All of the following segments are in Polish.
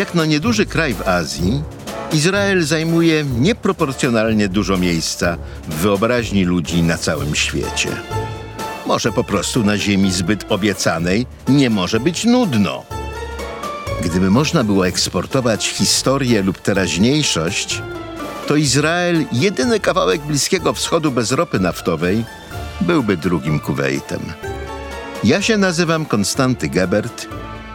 Jak na nieduży kraj w Azji, Izrael zajmuje nieproporcjonalnie dużo miejsca w wyobraźni ludzi na całym świecie. Może po prostu na ziemi zbyt obiecanej nie może być nudno. Gdyby można było eksportować historię lub teraźniejszość, to Izrael, jedyny kawałek Bliskiego Wschodu bez ropy naftowej, byłby drugim Kuwejtem. Ja się nazywam Konstanty Gebert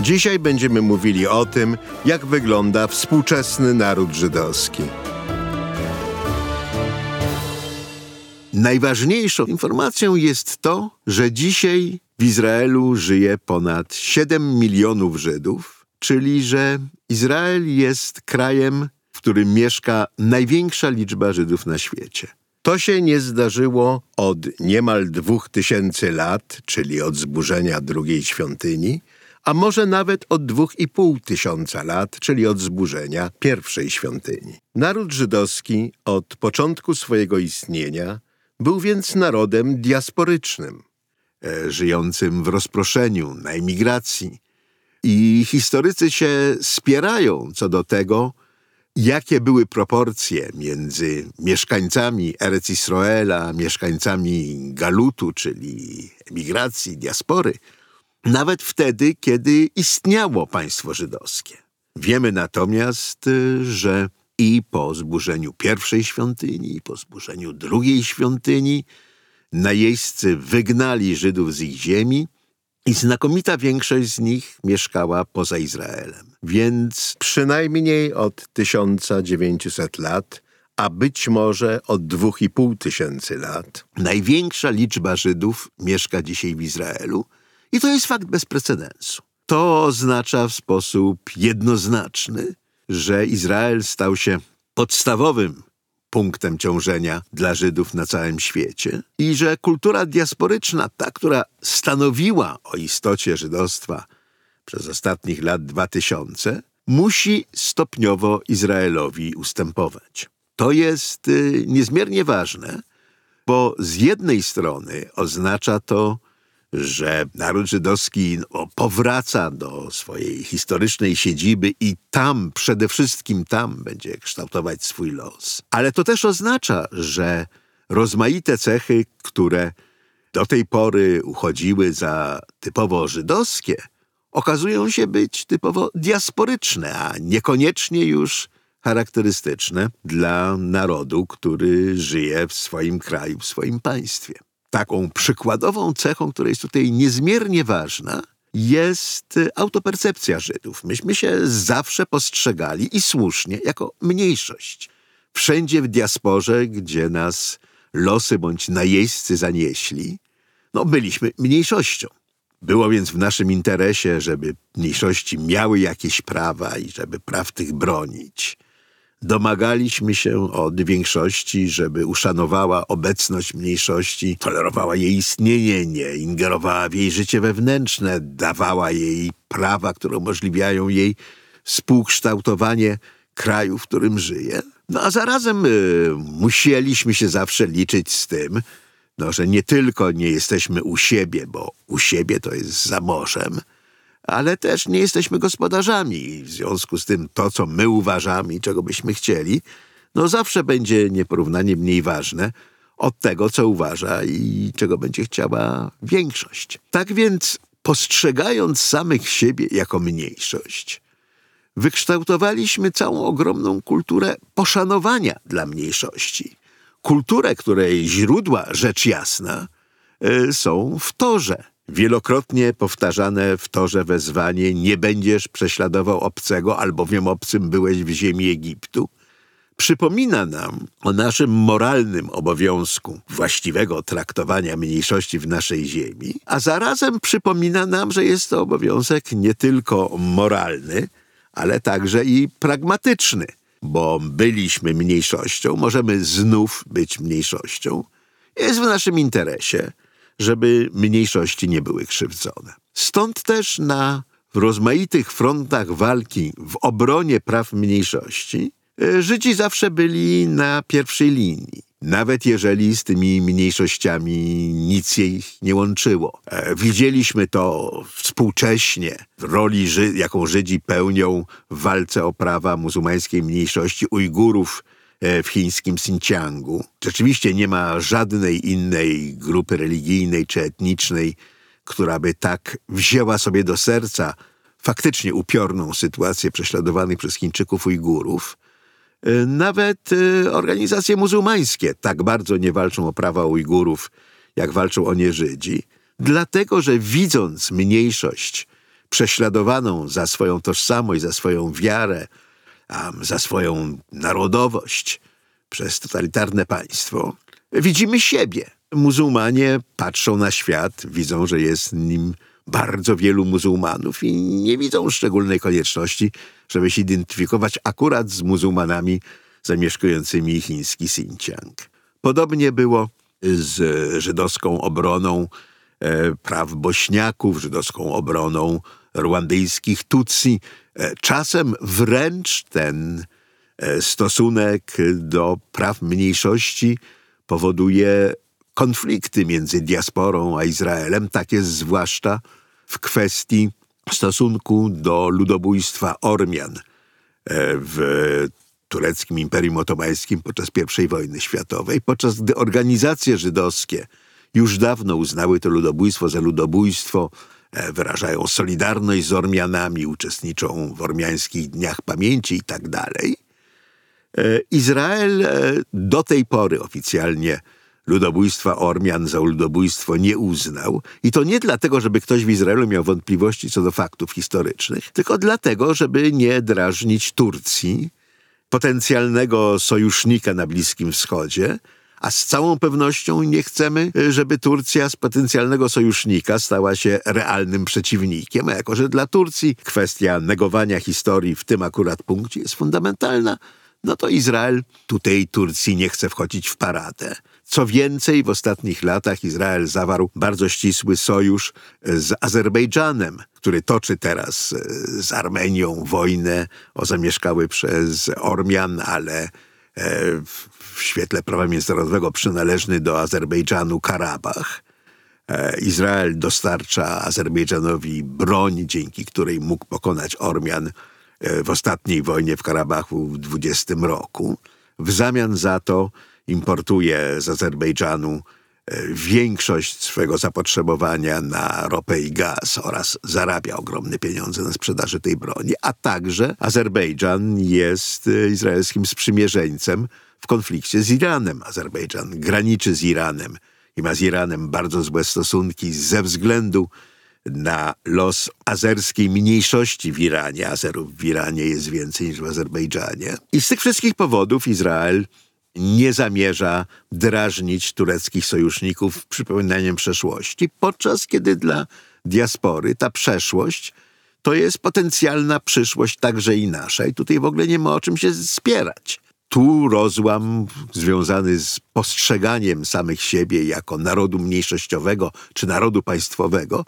Dzisiaj będziemy mówili o tym, jak wygląda współczesny naród żydowski. Najważniejszą informacją jest to, że dzisiaj w Izraelu żyje ponad 7 milionów Żydów, czyli że Izrael jest krajem, w którym mieszka największa liczba Żydów na świecie. To się nie zdarzyło od niemal dwóch tysięcy lat, czyli od zburzenia drugiej świątyni, a może nawet od dwóch i pół tysiąca lat, czyli od zburzenia pierwszej świątyni. Naród żydowski od początku swojego istnienia był więc narodem diasporycznym, e, żyjącym w rozproszeniu, na emigracji. I historycy się spierają co do tego, jakie były proporcje między mieszkańcami Erec Israela, mieszkańcami Galutu, czyli emigracji, diaspory, nawet wtedy, kiedy istniało państwo żydowskie. Wiemy natomiast, y, że i po zburzeniu pierwszej świątyni, i po zburzeniu drugiej świątyni, najeźdźcy wygnali Żydów z ich ziemi i znakomita większość z nich mieszkała poza Izraelem. Więc przynajmniej od 1900 lat, a być może od 2,5 tysięcy lat, największa liczba Żydów mieszka dzisiaj w Izraelu i to jest fakt bez precedensu. To oznacza w sposób jednoznaczny, że Izrael stał się podstawowym punktem ciążenia dla Żydów na całym świecie i że kultura diasporyczna, ta, która stanowiła o istocie żydostwa przez ostatnich lat 2000, musi stopniowo Izraelowi ustępować. To jest y, niezmiernie ważne, bo z jednej strony oznacza to że naród żydowski powraca do swojej historycznej siedziby i tam, przede wszystkim tam będzie kształtować swój los. Ale to też oznacza, że rozmaite cechy, które do tej pory uchodziły za typowo żydowskie, okazują się być typowo diasporyczne, a niekoniecznie już charakterystyczne dla narodu, który żyje w swoim kraju, w swoim państwie taką przykładową cechą, która jest tutaj niezmiernie ważna, jest autopercepcja Żydów. Myśmy się zawsze postrzegali i słusznie jako mniejszość. Wszędzie w diasporze, gdzie nas losy bądź najeźdźcy zanieśli, no byliśmy mniejszością. Było więc w naszym interesie, żeby mniejszości miały jakieś prawa i żeby praw tych bronić. Domagaliśmy się od większości, żeby uszanowała obecność mniejszości, tolerowała jej istnienie, nie ingerowała w jej życie wewnętrzne, dawała jej prawa, które umożliwiają jej współkształtowanie kraju, w którym żyje. No a zarazem y, musieliśmy się zawsze liczyć z tym, no, że nie tylko nie jesteśmy u siebie, bo u siebie to jest za morzem, ale też nie jesteśmy gospodarzami. W związku z tym to, co my uważamy i czego byśmy chcieli, no zawsze będzie nieporównanie mniej ważne od tego, co uważa i czego będzie chciała większość. Tak więc, postrzegając samych siebie jako mniejszość, wykształtowaliśmy całą ogromną kulturę poszanowania dla mniejszości. Kulturę, której źródła, rzecz jasna, y, są w torze Wielokrotnie powtarzane w torze wezwanie nie będziesz prześladował obcego, albowiem obcym byłeś w ziemi Egiptu, przypomina nam o naszym moralnym obowiązku właściwego traktowania mniejszości w naszej ziemi, a zarazem przypomina nam, że jest to obowiązek nie tylko moralny, ale także i pragmatyczny, bo byliśmy mniejszością, możemy znów być mniejszością. Jest w naszym interesie, żeby mniejszości nie były krzywdzone. Stąd też na rozmaitych frontach walki w obronie praw mniejszości e, Żydzi zawsze byli na pierwszej linii nawet jeżeli z tymi mniejszościami nic jej nie łączyło. E, widzieliśmy to współcześnie w roli, jaką Żydzi pełnią w walce o prawa muzułmańskiej mniejszości Ujgurów w chińskim Xinjiangu. Rzeczywiście nie ma żadnej innej grupy religijnej czy etnicznej, która by tak wzięła sobie do serca faktycznie upiorną sytuację prześladowanych przez Chińczyków Ujgurów, E, nawet e, organizacje muzułmańskie tak bardzo nie walczą o prawa Ujgurów, jak walczą o nie Żydzi, dlatego że widząc mniejszość prześladowaną za swoją tożsamość, za swoją wiarę, za swoją narodowość przez totalitarne państwo, widzimy siebie. Muzułmanie patrzą na świat, widzą, że jest nim bardzo wielu muzułmanów i nie widzą szczególnej konieczności, żeby się identyfikować akurat z muzułmanami zamieszkującymi chiński Xinjiang. Podobnie było z żydowską obroną e, praw bośniaków, żydowską obroną rwandyjskich Tutsi. E, czasem wręcz ten e, stosunek do praw mniejszości powoduje konflikty między diasporą a Izraelem. Tak jest zwłaszcza w kwestii stosunku do ludobójstwa Ormian e, w tureckim Imperium Otomańskim podczas I wojny światowej, podczas gdy organizacje żydowskie już dawno uznały to ludobójstwo za ludobójstwo, wyrażają solidarność z Ormianami, uczestniczą w Ormiańskich Dniach Pamięci itd. Tak e, Izrael do tej pory oficjalnie ludobójstwa Ormian za ludobójstwo nie uznał. I to nie dlatego, żeby ktoś w Izraelu miał wątpliwości co do faktów historycznych, tylko dlatego, żeby nie drażnić Turcji, potencjalnego sojusznika na Bliskim Wschodzie, a z całą pewnością nie chcemy, żeby Turcja z potencjalnego sojusznika stała się realnym przeciwnikiem, a jako że dla Turcji kwestia negowania historii w tym akurat punkcie jest fundamentalna, no to Izrael tutaj Turcji nie chce wchodzić w paradę. Co więcej, w ostatnich latach Izrael zawarł bardzo ścisły sojusz z Azerbejdżanem, który toczy teraz e, z Armenią wojnę o zamieszkały przez Ormian, ale w świetle prawa międzynarodowego przynależny do Azerbejdżanu Karabach. E, Izrael dostarcza Azerbejdżanowi broń, dzięki której mógł pokonać Ormian w ostatniej wojnie w Karabachu w 20 roku. W zamian za to importuje z Azerbejdżanu e, większość swego zapotrzebowania na ropę i gaz oraz zarabia ogromne pieniądze na sprzedaży tej broni, a także Azerbejdżan jest e, izraelskim sprzymierzeńcem w konflikcie z Iranem. Azerbejdżan graniczy z Iranem i ma z Iranem bardzo złe stosunki ze względu na los azerskiej mniejszości w Iranie. Azerów w Iranie jest więcej niż w Azerbejdżanie. I z tych wszystkich powodów Izrael nie zamierza drażnić tureckich sojuszników przypominaniem przeszłości, podczas kiedy dla diaspory ta przeszłość to jest potencjalna przyszłość także i nasza i tutaj w ogóle nie ma o czym się spierać. Tu rozłam związany z postrzeganiem samych siebie jako narodu mniejszościowego czy narodu państwowego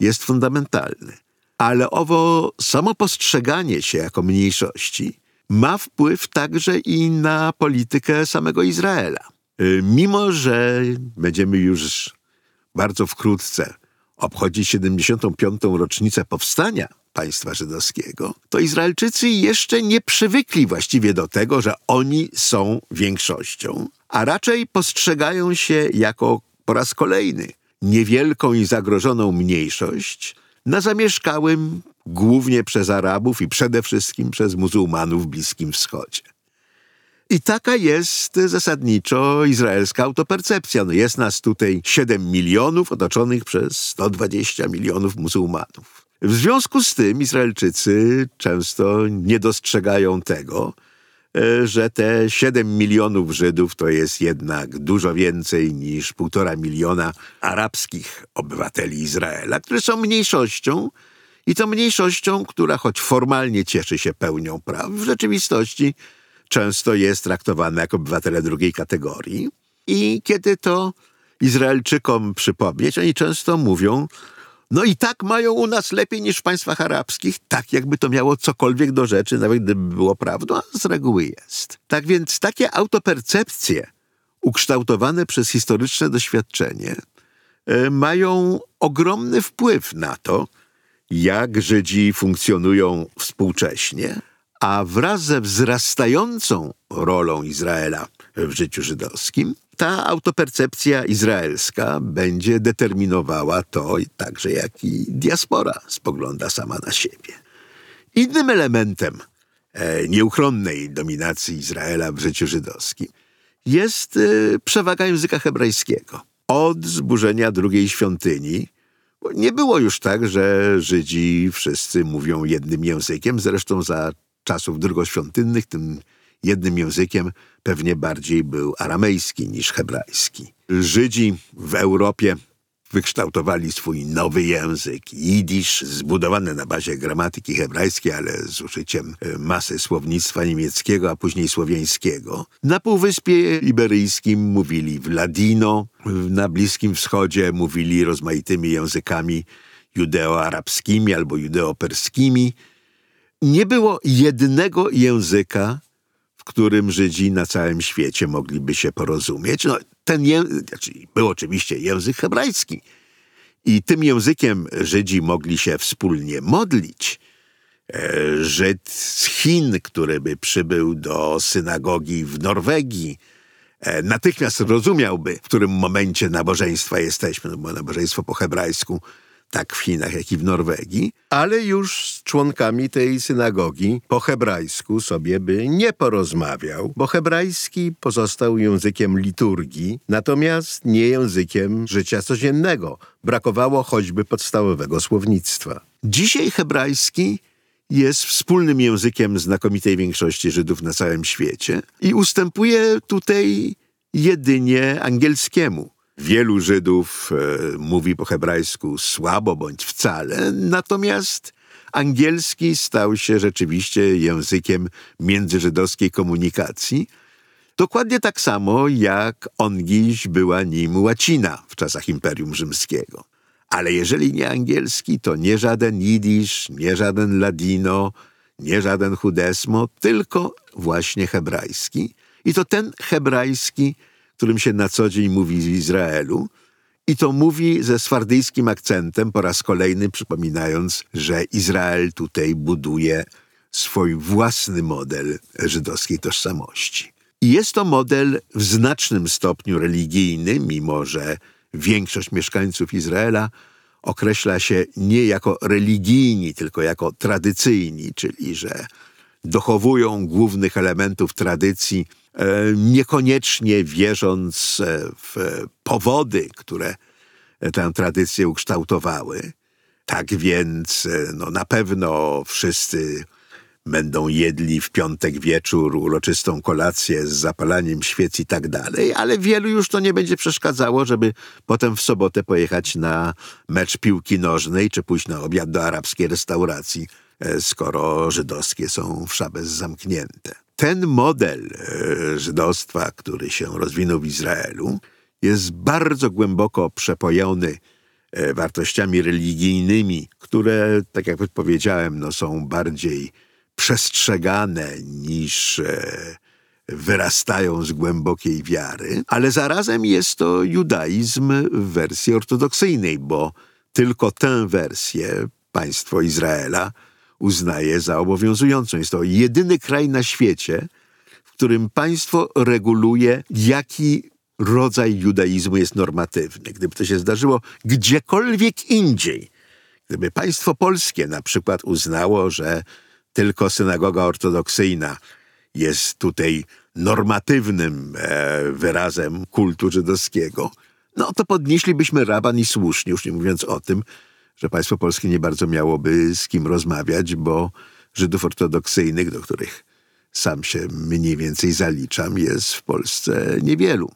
jest fundamentalny. Ale owo samo postrzeganie się jako mniejszości ma wpływ także i na politykę samego Izraela. Y, mimo, że będziemy już bardzo wkrótce obchodzić 75. rocznicę powstania państwa żydowskiego, to Izraelczycy jeszcze nie przywykli właściwie do tego, że oni są większością, a raczej postrzegają się jako po raz kolejny niewielką i zagrożoną mniejszość na zamieszkałym głównie przez Arabów i przede wszystkim przez muzułmanów w Bliskim Wschodzie. I taka jest zasadniczo izraelska autopercepcja. No jest nas tutaj 7 milionów otoczonych przez 120 milionów muzułmanów. W związku z tym Izraelczycy często nie dostrzegają tego, e, że te 7 milionów Żydów to jest jednak dużo więcej niż półtora miliona arabskich obywateli Izraela, które są mniejszością, I to mniejszością, która choć formalnie cieszy się pełnią praw, w rzeczywistości często jest traktowana jako obywatele drugiej kategorii. I kiedy to Izraelczykom przypomnieć, oni często mówią, no i tak mają u nas lepiej niż w państwach arabskich, tak jakby to miało cokolwiek do rzeczy, nawet gdyby było prawdą, a z reguły jest. Tak więc takie autopercepcje ukształtowane przez historyczne doświadczenie e, mają ogromny wpływ na to, jak Żydzi funkcjonują współcześnie, a wraz ze wzrastającą rolą Izraela w życiu żydowskim, ta autopercepcja izraelska będzie determinowała to także, jak i diaspora spogląda sama na siebie. Innym elementem e, nieuchronnej dominacji Izraela w życiu żydowskim jest e, przewaga języka hebrajskiego. Od zburzenia drugiej świątyni nie było już tak, że Żydzi wszyscy mówią jednym językiem, zresztą za czasów drugoświątynnych tym jednym językiem pewnie bardziej był aramejski niż hebrajski. Żydzi w Europie wykształtowali swój nowy język, jidysz, zbudowany na bazie gramatyki hebrajskiej, ale z użyciem e, masy słownictwa niemieckiego, a później słowiańskiego. Na Półwyspie Iberyjskim mówili w ladino, na Bliskim Wschodzie mówili rozmaitymi językami judeo-arabskimi albo judeo-perskimi. Nie było jednego języka, którym Żydzi na całym świecie mogliby się porozumieć. No, ten język, znaczy był oczywiście język hebrajski. I tym językiem Żydzi mogli się wspólnie modlić. E, Żyd z Chin, który by przybył do synagogi w Norwegii, e, natychmiast rozumiałby, w którym momencie nabożeństwa jesteśmy, no bo nabożeństwo po hebrajsku tak w Chinach, jak i w Norwegii, ale już z członkami tej synagogi po hebrajsku sobie by nie porozmawiał, bo hebrajski pozostał językiem liturgii, natomiast nie językiem życia codziennego. Brakowało choćby podstawowego słownictwa. Dzisiaj hebrajski jest wspólnym językiem znakomitej większości Żydów na całym świecie i ustępuje tutaj jedynie angielskiemu. Wielu Żydów e, mówi po hebrajsku słabo bądź wcale, natomiast angielski stał się rzeczywiście językiem międzyżydowskiej komunikacji. Dokładnie tak samo jak ongiś była nim łacina w czasach Imperium Rzymskiego. Ale jeżeli nie angielski, to nie żaden jidysz, nie żaden ladino, nie żaden chudesmo, tylko właśnie hebrajski. I to ten hebrajski którym się na co dzień mówi w Izraelu. I to mówi ze swardyjskim akcentem, po raz kolejny przypominając, że Izrael tutaj buduje swój własny model żydowskiej tożsamości. I jest to model w znacznym stopniu religijny, mimo że większość mieszkańców Izraela określa się nie jako religijni, tylko jako tradycyjni, czyli że dochowują głównych elementów tradycji niekoniecznie wierząc e, w powody, które tę tradycję ukształtowały. Tak więc e, no, na pewno wszyscy będą jedli w piątek wieczór uroczystą kolację z zapalaniem świec i tak dalej, ale wielu już to nie będzie przeszkadzało, żeby potem w sobotę pojechać na mecz piłki nożnej czy pójść na obiad do arabskiej restauracji, skoro żydowskie są w szabes zamknięte ten model e, żydostwa, który się rozwinął w Izraelu, jest bardzo głęboko przepojony e, wartościami religijnymi, które, tak jak powiedziałem, no, są bardziej przestrzegane niż e, wyrastają z głębokiej wiary, ale zarazem jest to judaizm w wersji ortodoksyjnej, bo tylko tę wersję państwo Izraela uznaje za obowiązującą. Jest to jedyny kraj na świecie, w którym państwo reguluje, jaki rodzaj judaizmu jest normatywny. Gdyby to się zdarzyło gdziekolwiek indziej, gdyby państwo polskie na przykład uznało, że tylko synagoga ortodoksyjna jest tutaj normatywnym e, wyrazem kultu żydowskiego, no to podnieślibyśmy raban i słusznie, już nie mówiąc o tym, że państwo polskie nie bardzo miałoby z kim rozmawiać, bo Żydów ortodoksyjnych, do których sam się mniej więcej zaliczam, jest w Polsce niewielu.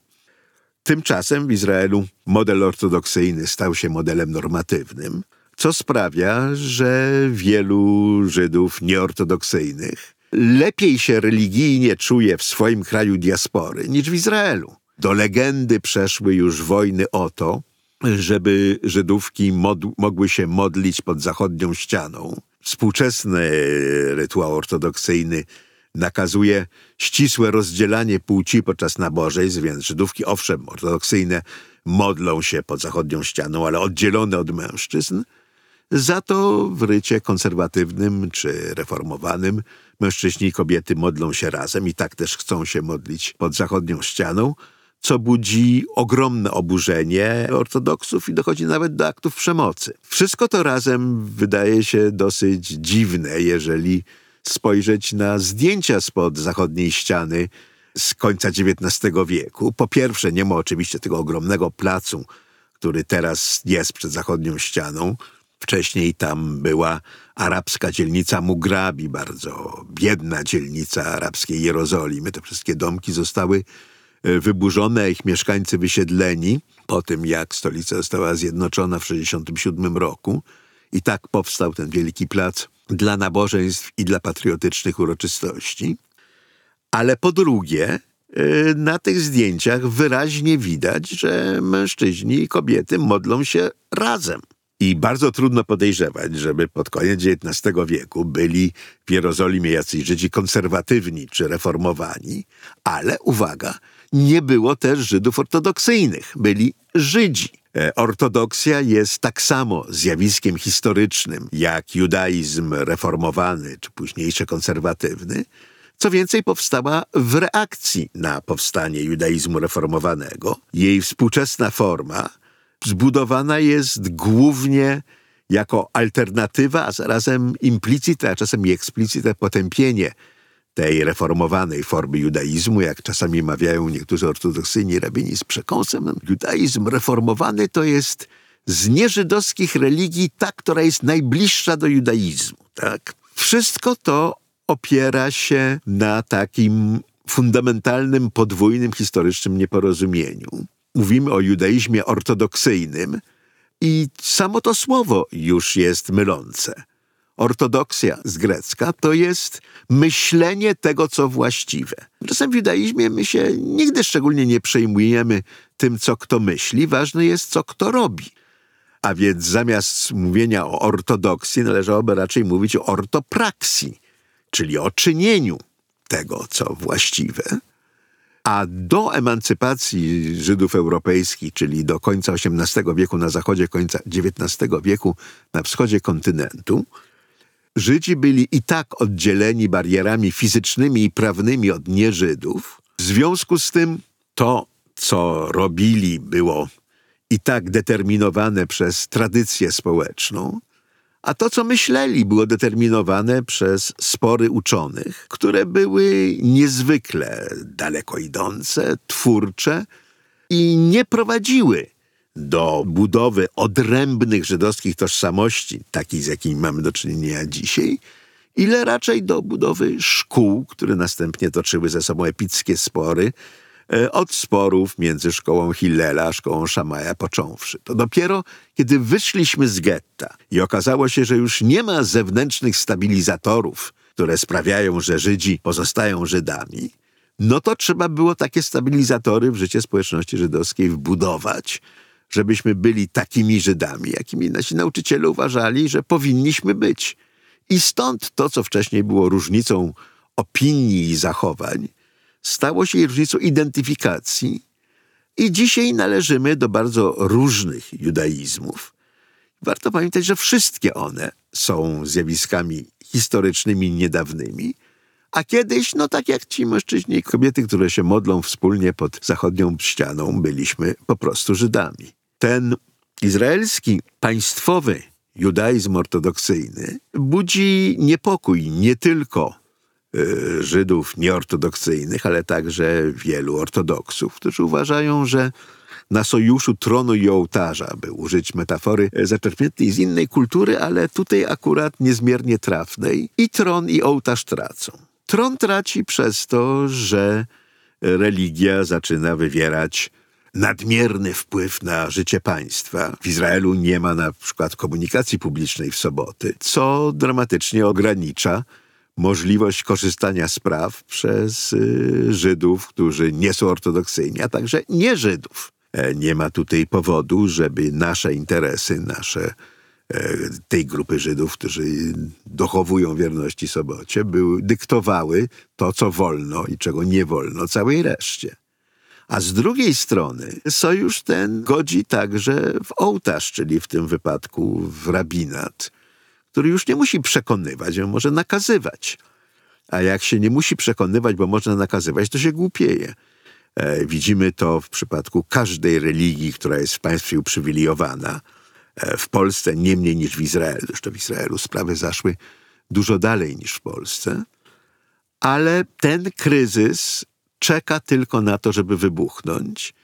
Tymczasem w Izraelu model ortodoksyjny stał się modelem normatywnym, co sprawia, że wielu Żydów nieortodoksyjnych lepiej się religijnie czuje w swoim kraju diaspory niż w Izraelu. Do legendy przeszły już wojny o to, żeby Żydówki mogły się modlić pod zachodnią ścianą. Współczesny rytuał ortodoksyjny nakazuje ścisłe rozdzielanie płci podczas nabożeństw, więc Żydówki, owszem, ortodoksyjne modlą się pod zachodnią ścianą, ale oddzielone od mężczyzn. Za to w rycie konserwatywnym czy reformowanym mężczyźni i kobiety modlą się razem i tak też chcą się modlić pod zachodnią ścianą, co budzi ogromne oburzenie ortodoksów i dochodzi nawet do aktów przemocy. Wszystko to razem wydaje się dosyć dziwne, jeżeli spojrzeć na zdjęcia spod zachodniej ściany z końca XIX wieku. Po pierwsze, nie ma oczywiście tego ogromnego placu, który teraz jest przed zachodnią ścianą. Wcześniej tam była arabska dzielnica Mugrabi, bardzo biedna dzielnica arabskiej Jerozolimy. Te wszystkie domki zostały wyburzone, ich mieszkańcy wysiedleni po tym, jak stolica została zjednoczona w 1967 roku. I tak powstał ten wielki plac dla nabożeństw i dla patriotycznych uroczystości. Ale po drugie, y, na tych zdjęciach wyraźnie widać, że mężczyźni i kobiety modlą się razem. I bardzo trudno podejrzewać, żeby pod koniec XIX wieku byli w Jerozolimie jacyś Żydzi konserwatywni czy reformowani, ale uwaga, nie było też Żydów ortodoksyjnych, byli Żydzi. E, ortodoksja jest tak samo zjawiskiem historycznym jak judaizm reformowany czy późniejszy konserwatywny. Co więcej, powstała w reakcji na powstanie judaizmu reformowanego. Jej współczesna forma zbudowana jest głównie jako alternatywa, a zarazem implicite, a czasem i eksplicite potępienie tej reformowanej formy judaizmu, jak czasami mawiają niektórzy ortodoksyjni rabini z przekąsem, judaizm reformowany to jest z nieżydowskich religii ta, która jest najbliższa do judaizmu. Tak? Wszystko to opiera się na takim fundamentalnym, podwójnym historycznym nieporozumieniu. Mówimy o judaizmie ortodoksyjnym i samo to słowo już jest mylące ortodoksja z grecka to jest myślenie tego, co właściwe. Czasem w judaizmie my się nigdy szczególnie nie przejmujemy tym, co kto myśli, ważne jest, co kto robi. A więc zamiast mówienia o ortodoksji należałoby raczej mówić o ortopraksji, czyli o czynieniu tego, co właściwe. A do emancypacji Żydów europejskich, czyli do końca XVIII wieku na zachodzie, końca XIX wieku na wschodzie kontynentu, Żydzi byli i tak oddzieleni barierami fizycznymi i prawnymi od nieżydów. W związku z tym to, co robili, było i tak determinowane przez tradycję społeczną, a to, co myśleli, było determinowane przez spory uczonych, które były niezwykle daleko idące, twórcze i nie prowadziły do budowy odrębnych żydowskich tożsamości, takich z jakimi mamy do czynienia dzisiaj, ile raczej do budowy szkół, które następnie toczyły ze sobą epickie spory, e, od sporów między szkołą Hillela a szkołą Szamaja począwszy. To dopiero kiedy wyszliśmy z getta i okazało się, że już nie ma zewnętrznych stabilizatorów, które sprawiają, że Żydzi pozostają Żydami, no to trzeba było takie stabilizatory w życie społeczności żydowskiej wbudować, żebyśmy byli takimi Żydami, jakimi nasi nauczyciele uważali, że powinniśmy być. I stąd to, co wcześniej było różnicą opinii i zachowań, stało się różnicą identyfikacji. I dzisiaj należymy do bardzo różnych judaizmów. Warto pamiętać, że wszystkie one są zjawiskami historycznymi niedawnymi, a kiedyś, no tak jak ci mężczyźni i kobiety, które się modlą wspólnie pod zachodnią ścianą, byliśmy po prostu Żydami ten izraelski państwowy judaizm ortodoksyjny budzi niepokój nie tylko y, Żydów nieortodoksyjnych, ale także wielu ortodoksów, którzy uważają, że na sojuszu tronu i ołtarza, by użyć metafory zaczerpniętej z innej kultury, ale tutaj akurat niezmiernie trafnej, i tron i ołtarz tracą. Tron traci przez to, że religia zaczyna wywierać nadmierny wpływ na życie państwa. W Izraelu nie ma na przykład komunikacji publicznej w soboty, co dramatycznie ogranicza możliwość korzystania z praw przez y, Żydów, którzy nie są ortodoksyjni, a także nie Żydów. E, nie ma tutaj powodu, żeby nasze interesy, nasze e, tej grupy Żydów, którzy dochowują wierności sobocie, były, dyktowały to, co wolno i czego nie wolno całej reszcie. A z drugiej strony sojusz ten godzi także w ołtarz, czyli w tym wypadku w rabinat, który już nie musi przekonywać, on może nakazywać. A jak się nie musi przekonywać, bo można nakazywać, to się głupieje. E, widzimy to w przypadku każdej religii, która jest w państwie uprzywilejowana. E, w Polsce nie mniej niż w Izraelu. Zresztą w Izraelu sprawy zaszły dużo dalej niż w Polsce. Ale ten kryzys czeka tylko na to, żeby wybuchnąć.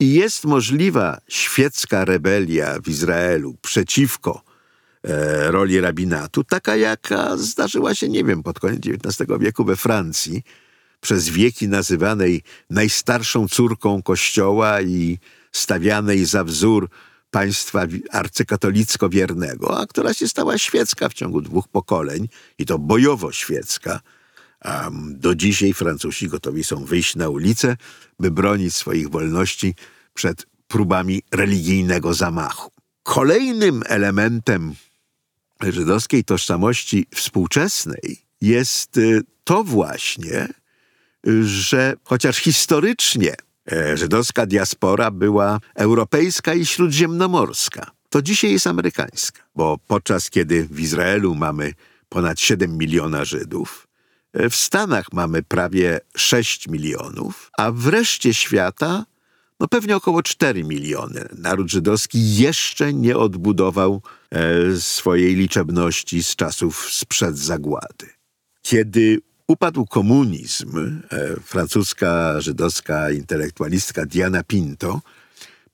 I jest możliwa świecka rebelia w Izraelu przeciwko e, roli rabinatu, taka jaka zdarzyła się, nie wiem, pod koniec XIX wieku we Francji, przez wieki nazywanej najstarszą córką Kościoła i stawianej za wzór państwa arcykatolicko wiernego, a która się stała świecka w ciągu dwóch pokoleń i to bojowo świecka. A do dzisiaj Francuzi gotowi są wyjść na ulicę, by bronić swoich wolności przed próbami religijnego zamachu. Kolejnym elementem żydowskiej tożsamości współczesnej jest y, to właśnie, że chociaż historycznie e, żydowska diaspora była europejska i śródziemnomorska, to dzisiaj jest amerykańska, bo podczas kiedy w Izraelu mamy ponad 7 miliona Żydów, w Stanach mamy prawie 6 milionów, a w reszcie świata no pewnie około 4 miliony. Naród żydowski jeszcze nie odbudował e, swojej liczebności z czasów sprzed zagłady. Kiedy upadł komunizm, e, francuska żydowska intelektualistka Diana Pinto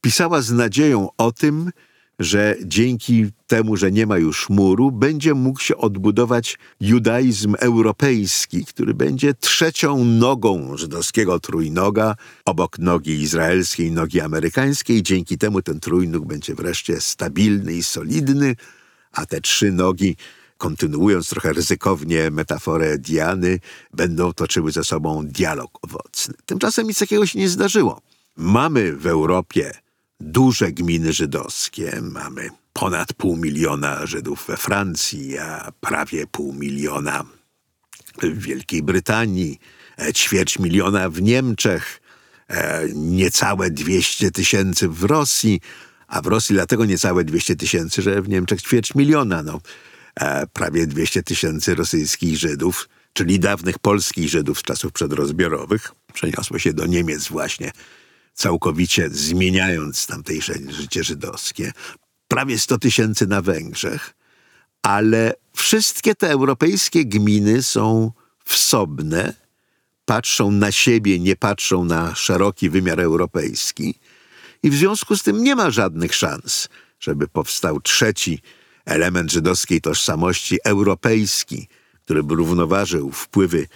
pisała z nadzieją o tym, że dzięki temu, że nie ma już muru, będzie mógł się odbudować judaizm europejski, który będzie trzecią nogą żydowskiego trójnoga obok nogi izraelskiej, nogi amerykańskiej. Dzięki temu ten trójnóg będzie wreszcie stabilny i solidny, a te trzy nogi kontynuując trochę ryzykownie metaforę Diany, będą toczyły ze sobą dialog owocny. Tymczasem nic takiego się nie zdarzyło. Mamy w Europie duże gminy żydowskie, mamy ponad pół miliona Żydów we Francji, a prawie pół miliona w Wielkiej Brytanii, e, ćwierć miliona w Niemczech, e, niecałe 200 tysięcy w Rosji, a w Rosji dlatego niecałe 200 tysięcy, że w Niemczech ćwierć miliona. No, E, prawie 200 tysięcy rosyjskich Żydów, czyli dawnych polskich Żydów z czasów przedrozbiorowych, przeniosło się do Niemiec właśnie, całkowicie zmieniając tamtejsze życie żydowskie. Prawie 100 tysięcy na Węgrzech, ale wszystkie te europejskie gminy są wsobne, patrzą na siebie, nie patrzą na szeroki wymiar europejski i w związku z tym nie ma żadnych szans, żeby powstał trzeci element żydowskiej tożsamości europejski, który by równoważył wpływy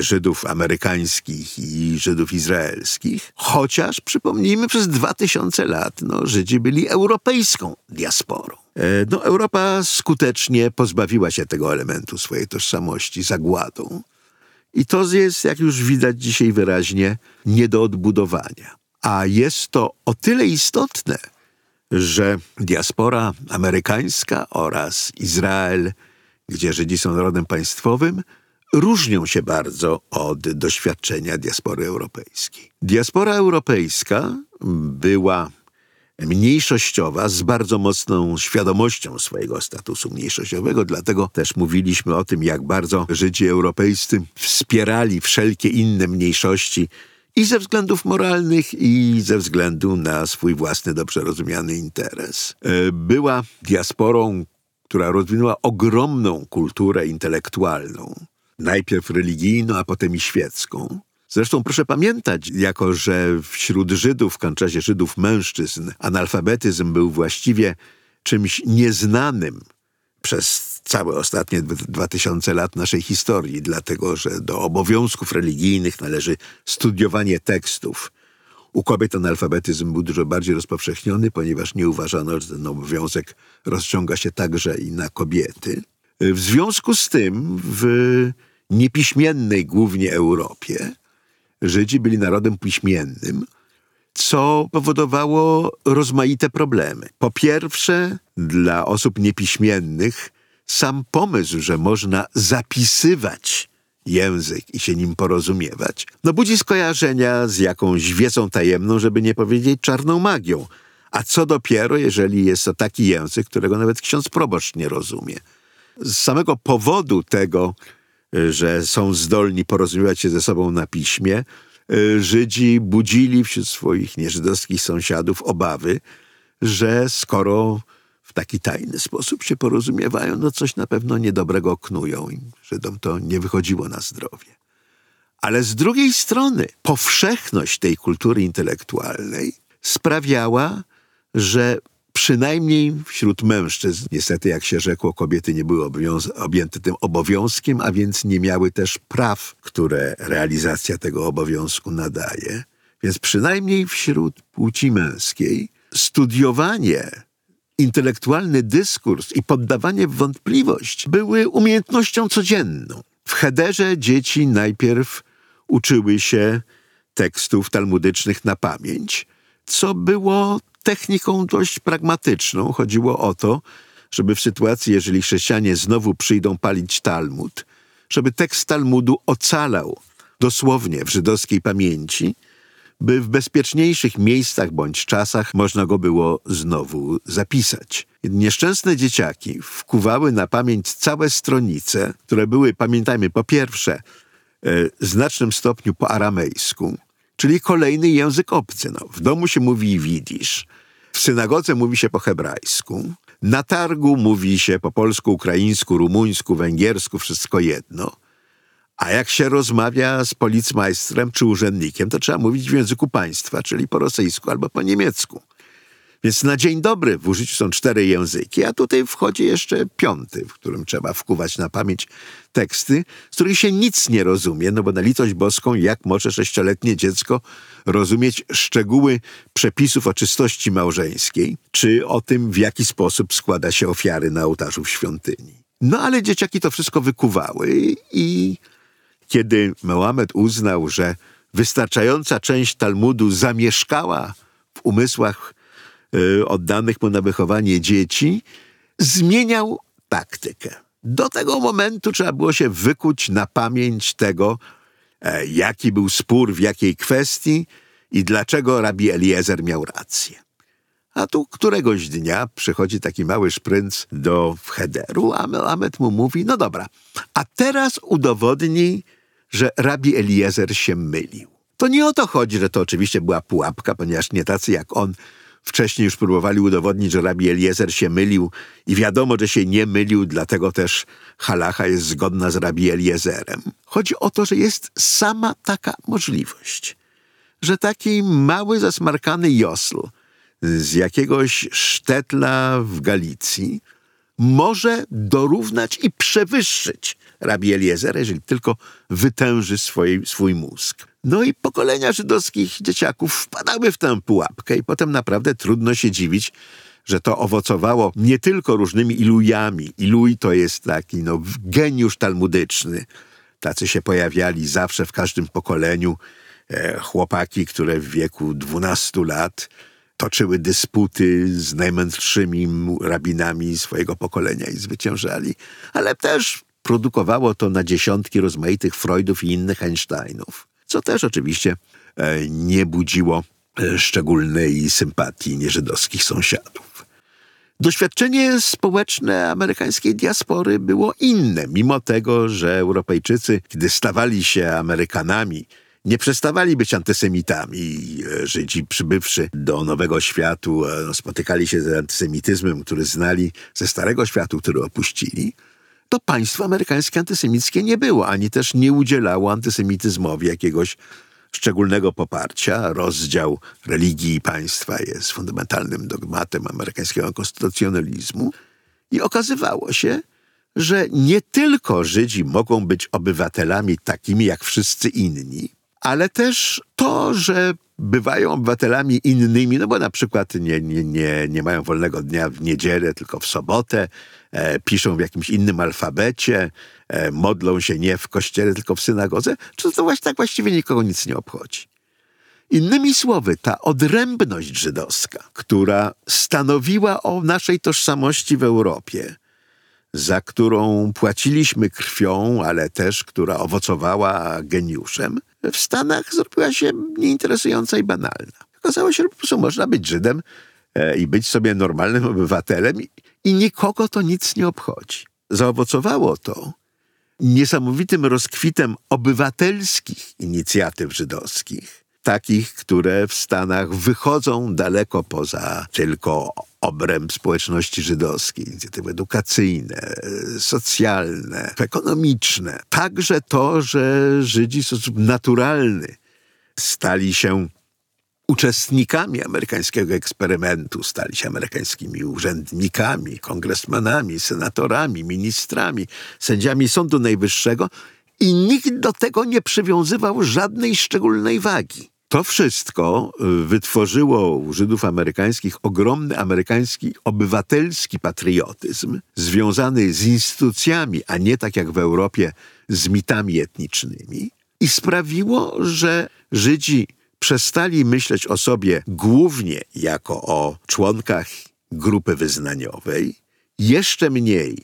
Żydów amerykańskich i Żydów izraelskich, chociaż przypomnijmy, przez dwa tysiące lat no, Żydzi byli europejską diasporą. E, no, Europa skutecznie pozbawiła się tego elementu swojej tożsamości zagładą. I to jest, jak już widać dzisiaj wyraźnie, nie do odbudowania. A jest to o tyle istotne, że diaspora amerykańska oraz Izrael, gdzie Żydzi są narodem państwowym, różnią się bardzo od doświadczenia diaspory europejskiej. Diaspora europejska była mniejszościowa, z bardzo mocną świadomością swojego statusu mniejszościowego, dlatego też mówiliśmy o tym, jak bardzo Żydzi europejscy wspierali wszelkie inne mniejszości i ze względów moralnych, i ze względu na swój własny, dobrze rozumiany interes. E, była diasporą, która rozwinęła ogromną kulturę intelektualną, najpierw religijną, a potem i świecką. Zresztą proszę pamiętać, jako że wśród Żydów, w końcu Żydów mężczyzn, analfabetyzm był właściwie czymś nieznanym przez całe ostatnie dwa tysiące lat naszej historii, dlatego że do obowiązków religijnych należy studiowanie tekstów, U kobiet analfabetyzm był dużo bardziej rozpowszechniony, ponieważ nie uważano, że ten obowiązek rozciąga się także i na kobiety. W związku z tym w niepiśmiennej głównie Europie Żydzi byli narodem piśmiennym, co powodowało rozmaite problemy. Po pierwsze, dla osób niepiśmiennych sam pomysł, że można zapisywać język i się nim porozumiewać, no budzi skojarzenia z jakąś wiedzą tajemną, żeby nie powiedzieć czarną magią. A co dopiero, jeżeli jest to taki język, którego nawet ksiądz proboszcz nie rozumie. Z samego powodu tego, że są zdolni porozumiewać się ze sobą na piśmie, Żydzi budzili wśród swoich nieżydowskich sąsiadów obawy, że skoro w taki tajny sposób się porozumiewają, no coś na pewno niedobrego knują i Żydom to nie wychodziło na zdrowie. Ale z drugiej strony powszechność tej kultury intelektualnej sprawiała, że przynajmniej wśród mężczyzn, niestety jak się rzekło, kobiety nie były objęte tym obowiązkiem, a więc nie miały też praw, które realizacja tego obowiązku nadaje. Więc przynajmniej wśród płci męskiej studiowanie intelektualny dyskurs i poddawanie w wątpliwość były umiejętnością codzienną. W Hederze dzieci najpierw uczyły się tekstów talmudycznych na pamięć, co było techniką dość pragmatyczną. Chodziło o to, żeby w sytuacji, jeżeli chrześcijanie znowu przyjdą palić Talmud, żeby tekst Talmudu ocalał dosłownie w żydowskiej pamięci, by w bezpieczniejszych miejscach bądź czasach można go było znowu zapisać. Nieszczęsne dzieciaki wkuwały na pamięć całe stronice, które były, pamiętajmy, po pierwsze, e, w znacznym stopniu po aramejsku, czyli kolejny język obcy. No, w domu się mówi widzisz, w synagodze mówi się po hebrajsku, na targu mówi się po polsku, ukraińsku, rumuńsku, węgiersku, wszystko jedno. A jak się rozmawia z policmajstrem czy urzędnikiem, to trzeba mówić w języku państwa, czyli po rosyjsku albo po niemiecku. Więc na dzień dobry w użyciu są cztery języki, a tutaj wchodzi jeszcze piąty, w którym trzeba wkuwać na pamięć teksty, z których się nic nie rozumie, no bo na litość boską, jak może sześcioletnie dziecko rozumieć szczegóły przepisów o czystości małżeńskiej, czy o tym, w jaki sposób składa się ofiary na ołtarzu w świątyni. No ale dzieciaki to wszystko wykuwały i kiedy Mohamed uznał, że wystarczająca część Talmudu zamieszkała w umysłach oddanych mu na wychowanie dzieci, zmieniał taktykę. Do tego momentu trzeba było się wykuć na pamięć tego, e, jaki był spór w jakiej kwestii i dlaczego rabi Eliezer miał rację. A tu któregoś dnia przychodzi taki mały szprync do Hederu, a Melamed mu mówi, no dobra, a teraz udowodnij, że rabi Eliezer się mylił. To nie o to chodzi, że to oczywiście była pułapka, ponieważ nie tacy jak on wcześniej już próbowali udowodnić, że rabi Eliezer się mylił i wiadomo, że się nie mylił, dlatego też halacha jest zgodna z rabi Eliezerem. Chodzi o to, że jest sama taka możliwość, że taki mały, zasmarkany Josl z jakiegoś sztetla w Galicji może dorównać i przewyższyć rabi Eliezer, jeżeli tylko wytęży swój, swój mózg. No i pokolenia żydowskich dzieciaków wpadały w tę pułapkę i potem naprawdę trudno się dziwić, że to owocowało nie tylko różnymi ilujami. Iluj to jest taki no, geniusz talmudyczny. Tacy się pojawiali zawsze w każdym pokoleniu. E, chłopaki, które w wieku 12 lat toczyły dysputy z najmędrszymi rabinami swojego pokolenia i zwyciężali, ale też produkowało to na dziesiątki rozmaitych Freudów i innych Einsteinów, co też oczywiście e, nie budziło e, szczególnej sympatii nieżydowskich sąsiadów. Doświadczenie społeczne amerykańskiej diaspory było inne, mimo tego, że Europejczycy, kiedy stawali się Amerykanami, nie przestawali być antysemitami. E, Żydzi przybywszy do Nowego Światu spotykali się z antysemityzmem, który znali ze Starego Światu, który opuścili to państwo amerykańskie antysemickie nie było, ani też nie udzielało antysemityzmowi jakiegoś szczególnego poparcia. Rozdział religii i państwa jest fundamentalnym dogmatem amerykańskiego konstytucjonalizmu. I okazywało się, że nie tylko Żydzi mogą być obywatelami takimi jak wszyscy inni, ale też to, że bywają obywatelami innymi, no bo na przykład nie, nie, nie, nie mają wolnego dnia w niedzielę, tylko w sobotę, e, piszą w jakimś innym alfabecie, e, modlą się nie w kościele, tylko w synagodze, czy to właśnie tak właściwie nikogo nic nie obchodzi. Innymi słowy, ta odrębność żydowska, która stanowiła o naszej tożsamości w Europie, za którą płaciliśmy krwią, ale też która owocowała geniuszem, w Stanach zrobiła się nieinteresująca i banalna. Okazało się, że po prostu można być Żydem e, i być sobie normalnym obywatelem i, i nikogo to nic nie obchodzi. Zaowocowało to niesamowitym rozkwitem obywatelskich inicjatyw żydowskich, takich, które w Stanach wychodzą daleko poza tylko obręb społeczności żydowskiej, inicjatywy edukacyjne, socjalne, ekonomiczne. Także to, że Żydzi w sposób naturalny stali się uczestnikami amerykańskiego eksperymentu, stali się amerykańskimi urzędnikami, kongresmanami, senatorami, ministrami, sędziami Sądu Najwyższego i nikt do tego nie przywiązywał żadnej szczególnej wagi. To wszystko y, wytworzyło u Żydów amerykańskich ogromny amerykański obywatelski patriotyzm, związany z instytucjami, a nie tak jak w Europie z mitami etnicznymi, i sprawiło, że Żydzi przestali myśleć o sobie głównie jako o członkach grupy wyznaniowej, jeszcze mniej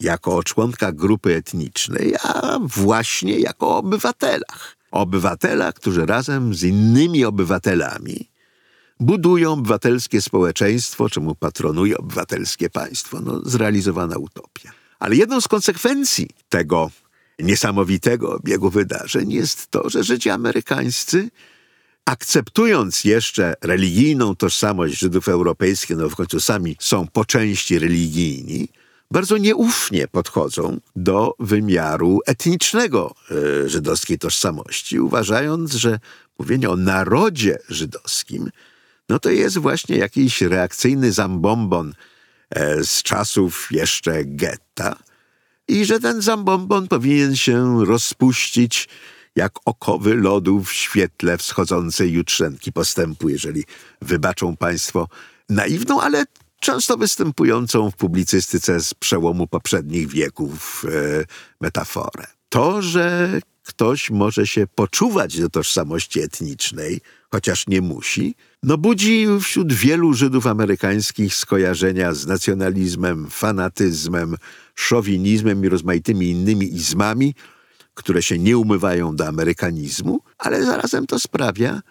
jako o członkach grupy etnicznej, a właśnie jako o obywatelach obywatela, którzy razem z innymi obywatelami budują obywatelskie społeczeństwo, czemu patronuje obywatelskie państwo. No, zrealizowana utopia. Ale jedną z konsekwencji tego niesamowitego biegu wydarzeń jest to, że Żydzi amerykańscy, akceptując jeszcze religijną tożsamość Żydów europejskich, no w końcu sami są po części religijni, bardzo nieufnie podchodzą do wymiaru etnicznego e, żydowskiej tożsamości, uważając, że mówienie o narodzie żydowskim no to jest właśnie jakiś reakcyjny zambombon e, z czasów jeszcze getta i że ten zambombon powinien się rozpuścić jak okowy lodu w świetle wschodzącej jutrzenki postępu, jeżeli wybaczą Państwo naiwną, ale często występującą w publicystyce z przełomu poprzednich wieków e, metaforę. To, że ktoś może się poczuwać do tożsamości etnicznej, chociaż nie musi, no budzi wśród wielu Żydów amerykańskich skojarzenia z nacjonalizmem, fanatyzmem, szowinizmem i rozmaitymi innymi izmami, które się nie umywają do amerykanizmu, ale zarazem to sprawia,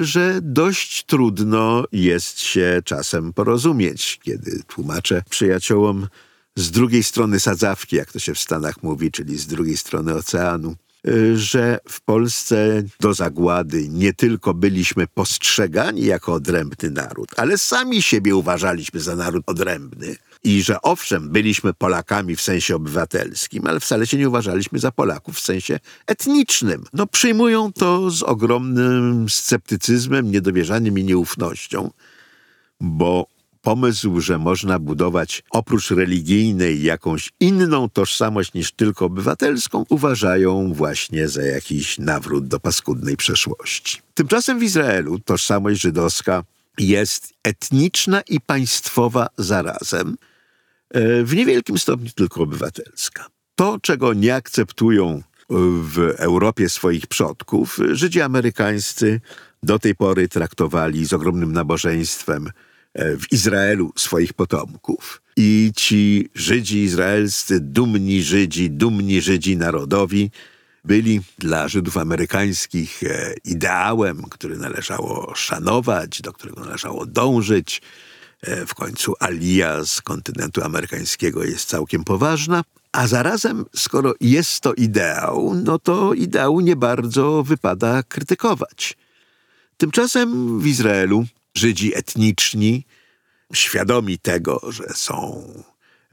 że dość trudno jest się czasem porozumieć, kiedy tłumaczę przyjaciołom z drugiej strony sadzawki, jak to się w Stanach mówi, czyli z drugiej strony oceanu, że w Polsce do zagłady nie tylko byliśmy postrzegani jako odrębny naród, ale sami siebie uważaliśmy za naród odrębny i że owszem, byliśmy Polakami w sensie obywatelskim, ale wcale się nie uważaliśmy za Polaków w sensie etnicznym. No, przyjmują to z ogromnym sceptycyzmem, niedowierzaniem i nieufnością, bo pomysł, że można budować oprócz religijnej jakąś inną tożsamość niż tylko obywatelską, uważają właśnie za jakiś nawrót do paskudnej przeszłości. Tymczasem w Izraelu tożsamość żydowska jest etniczna i państwowa zarazem, E, w niewielkim stopniu tylko obywatelska. To, czego nie akceptują w Europie swoich przodków, Żydzi amerykańscy do tej pory traktowali z ogromnym nabożeństwem e, w Izraelu swoich potomków. I ci Żydzi izraelscy, dumni Żydzi, dumni Żydzi narodowi, byli dla Żydów amerykańskich e, ideałem, który należało szanować, do którego należało dążyć, E, w końcu alia z kontynentu amerykańskiego jest całkiem poważna, a zarazem, skoro jest to ideał, no to ideału nie bardzo wypada krytykować. Tymczasem w Izraelu Żydzi etniczni, świadomi tego, że są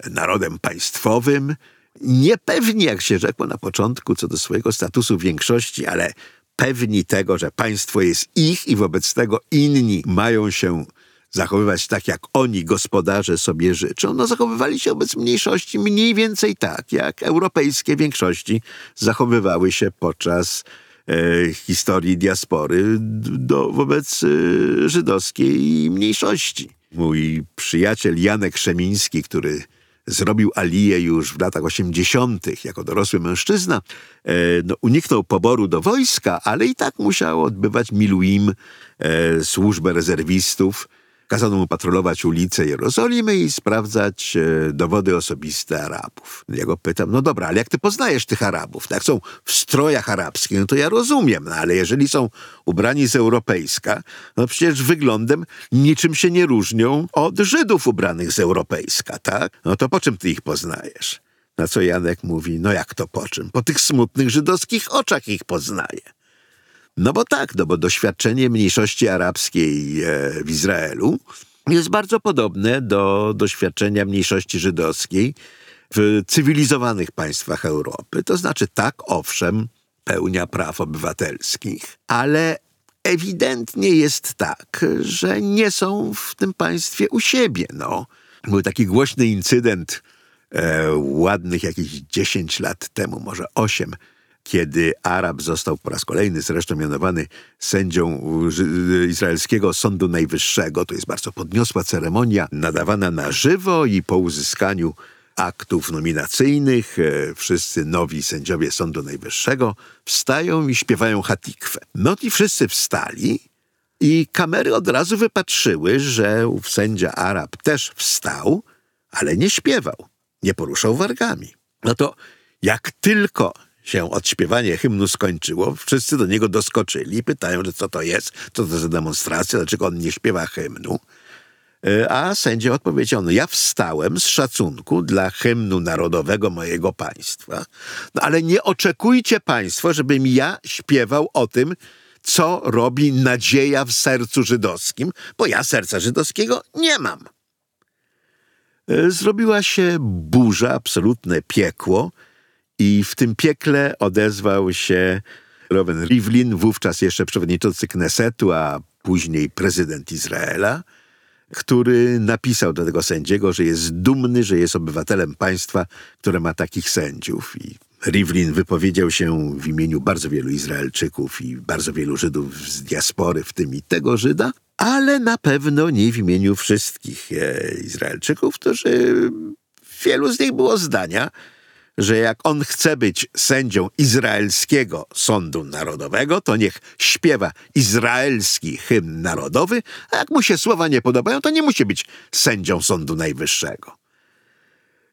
narodem państwowym, niepewni, jak się rzekło na początku, co do swojego statusu większości, ale pewni tego, że państwo jest ich i wobec tego inni mają się zachowywać tak, jak oni, gospodarze, sobie życzą, no zachowywali się wobec mniejszości mniej więcej tak, jak europejskie większości zachowywały się podczas e, historii diaspory do, wobec e, żydowskiej mniejszości. Mój przyjaciel Janek Szemiński, który zrobił aliję już w latach 80. jako dorosły mężczyzna, e, no, uniknął poboru do wojska, ale i tak musiał odbywać miluim, e, służbę rezerwistów Kazano mu patrolować ulice Jerozolimy i sprawdzać e, dowody osobiste Arabów. Ja go pytam, no dobra, ale jak ty poznajesz tych Arabów? Tak są w strojach arabskich, no to ja rozumiem, no ale jeżeli są ubrani z europejska, no przecież wyglądem niczym się nie różnią od Żydów ubranych z europejska, tak? No to po czym ty ich poznajesz? Na co Janek mówi, no jak to po czym? Po tych smutnych żydowskich oczach ich poznaje. No bo tak, no bo doświadczenie mniejszości arabskiej e, w Izraelu jest bardzo podobne do doświadczenia mniejszości żydowskiej w cywilizowanych państwach Europy. To znaczy tak, owszem, pełnia praw obywatelskich, ale ewidentnie jest tak, że nie są w tym państwie u siebie. No. Był taki głośny incydent e, ładnych jakieś 10 lat temu, może 8, kiedy Arab został po raz kolejny zresztą mianowany sędzią izraelskiego Sądu Najwyższego. To jest bardzo podniosła ceremonia, nadawana na żywo i po uzyskaniu aktów nominacyjnych e, wszyscy nowi sędziowie Sądu Najwyższego wstają i śpiewają hatikwę. No i wszyscy wstali i kamery od razu wypatrzyły, że ów sędzia Arab też wstał, ale nie śpiewał, nie poruszał wargami. No to jak tylko się odśpiewanie hymnu skończyło, wszyscy do niego doskoczyli pytają, że co to jest, co to za demonstracja, dlaczego on nie śpiewa hymnu. E, a sędzia odpowiedział, no ja wstałem z szacunku dla hymnu narodowego mojego państwa, no ale nie oczekujcie państwo, żebym ja śpiewał o tym, co robi nadzieja w sercu żydowskim, bo ja serca żydowskiego nie mam. E, zrobiła się burza, absolutne piekło, i w tym piekle odezwał się Rowan Rivlin, wówczas jeszcze przewodniczący Knesetu, a później prezydent Izraela, który napisał do tego sędziego, że jest dumny, że jest obywatelem państwa, które ma takich sędziów. I Rivlin wypowiedział się w imieniu bardzo wielu Izraelczyków i bardzo wielu Żydów z diaspory, w tym i tego Żyda, ale na pewno nie w imieniu wszystkich e, Izraelczyków, którzy wielu z nich było zdania, że jak on chce być sędzią izraelskiego sądu narodowego, to niech śpiewa izraelski hymn narodowy, a jak mu się słowa nie podobają, to nie musi być sędzią sądu najwyższego.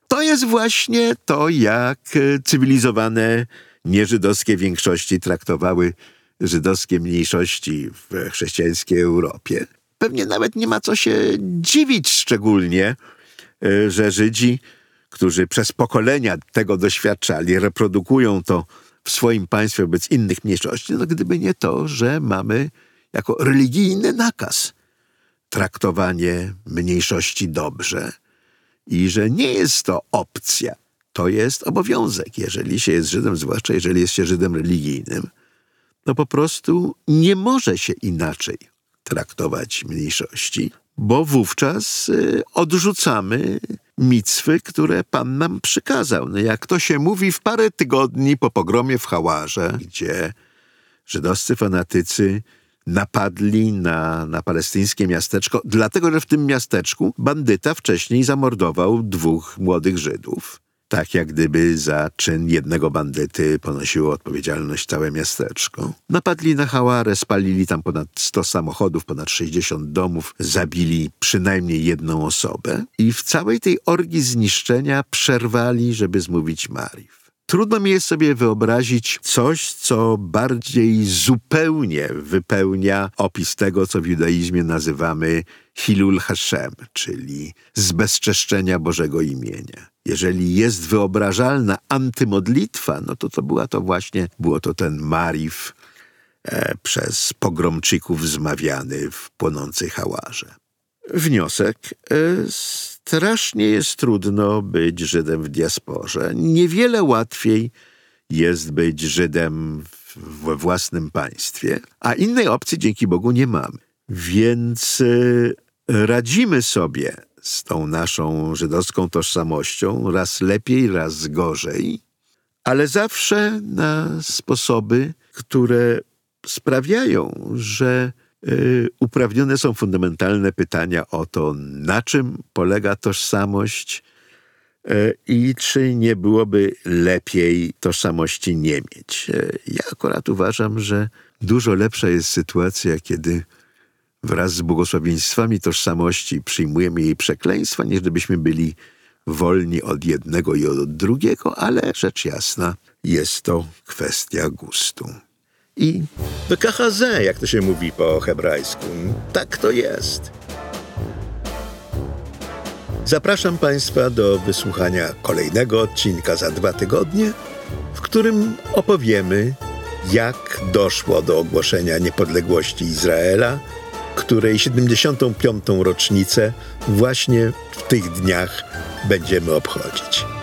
To jest właśnie to, jak cywilizowane nieżydowskie większości traktowały żydowskie mniejszości w chrześcijańskiej Europie. Pewnie nawet nie ma co się dziwić szczególnie, e, że Żydzi którzy przez pokolenia tego doświadczali, reprodukują to w swoim państwie wobec innych mniejszości, no gdyby nie to, że mamy jako religijny nakaz traktowanie mniejszości dobrze i że nie jest to opcja, to jest obowiązek. Jeżeli się jest Żydem, zwłaszcza jeżeli jest się Żydem religijnym, no po prostu nie może się inaczej traktować mniejszości, bo wówczas y, odrzucamy micwy, które Pan nam przykazał. No jak to się mówi w parę tygodni po pogromie w Hałarze, gdzie żydowscy fanatycy napadli na, na palestyńskie miasteczko, dlatego że w tym miasteczku bandyta wcześniej zamordował dwóch młodych Żydów tak jak gdyby za czyn jednego bandyty ponosiło odpowiedzialność całe miasteczko. Napadli na Hałarę, spalili tam ponad 100 samochodów, ponad 60 domów, zabili przynajmniej jedną osobę i w całej tej orgii zniszczenia przerwali, żeby zmówić Mariw. Trudno mi jest sobie wyobrazić coś, co bardziej zupełnie wypełnia opis tego, co w judaizmie nazywamy Hilul Hashem, czyli zbezczeszczenia Bożego imienia. Jeżeli jest wyobrażalna antymodlitwa, no to to była to właśnie, było to ten Marif e, przez pogromczyków zmawiany w płonącej hałarze. Wniosek. E, strasznie jest trudno być Żydem w diasporze. Niewiele łatwiej jest być Żydem we własnym państwie, a innej opcji dzięki Bogu nie mamy. Więc e, radzimy sobie z tą naszą żydowską tożsamością, raz lepiej, raz gorzej, ale zawsze na sposoby, które sprawiają, że y, uprawnione są fundamentalne pytania o to, na czym polega tożsamość y, i czy nie byłoby lepiej tożsamości nie mieć. Y, ja akurat uważam, że dużo lepsza jest sytuacja, kiedy wraz z błogosławieństwami tożsamości przyjmujemy jej przekleństwa, niż gdybyśmy byli wolni od jednego i od drugiego, ale rzecz jasna, jest to kwestia gustu. I bekachazę, jak to się mówi po hebrajsku. Tak to jest. Zapraszam Państwa do wysłuchania kolejnego odcinka za dwa tygodnie, w którym opowiemy, jak doszło do ogłoszenia niepodległości Izraela, której 75. rocznicę właśnie w tych dniach będziemy obchodzić.